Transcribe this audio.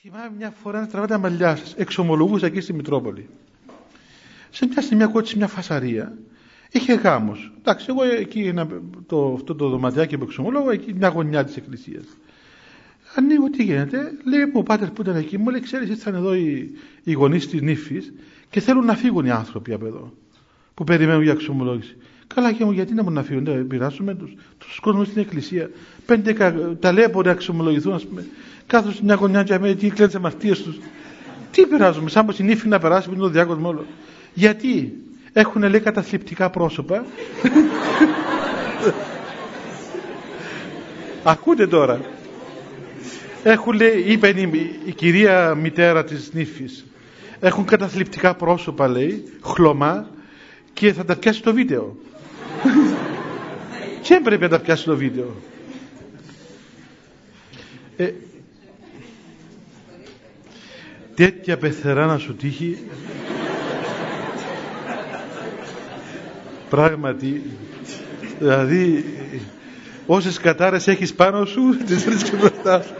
Θυμάμαι μια φορά να τραβάτε τα μαλλιά σας. Εξομολογούσα εκεί στη Μητρόπολη. Σε μια στιγμή ακούω μια φασαρία. Είχε γάμος. Εντάξει, εγώ εκεί ένα, το, αυτό το δωματιάκι που εξομολόγω, εκεί μια γωνιά της εκκλησίας. Ανοίγω τι γίνεται. Λέει μου ο πάτερ που ήταν εκεί, μου λέει: Ξέρεις, ήρθαν εδώ οι, οι γονείς της νύφης και θέλουν να φύγουν οι άνθρωποι από εδώ που περιμένουν για εξομολόγηση. Καλά και μου, γιατί να μου να φύγουν, δεν πειράσουμε τους τους κόσμους στην εκκλησία. Πέντε τα λέει να εξομολογηθούν, ας πούμε. Κάθονται μια γωνιά και με τι κλαίνε τις αμαρτίες τους. Τι πειράζουμε, σαν πως η νύφη να περάσει με τον διάκοσμο όλο. Γιατί έχουν λέει καταθλιπτικά πρόσωπα. Ακούτε τώρα. Έχουν λέει, είπε η, η κυρία μητέρα της νύφης. Έχουν καταθλιπτικά πρόσωπα λέει, χλωμά και θα τα πιάσει το βίντεο. και έπρεπε να τα πιάσει το βίντεο. Ε, τέτοια πεθερά να σου τύχει πράγματι δηλαδή όσες κατάρες έχεις πάνω σου τις βρίσκεις μπροστά σου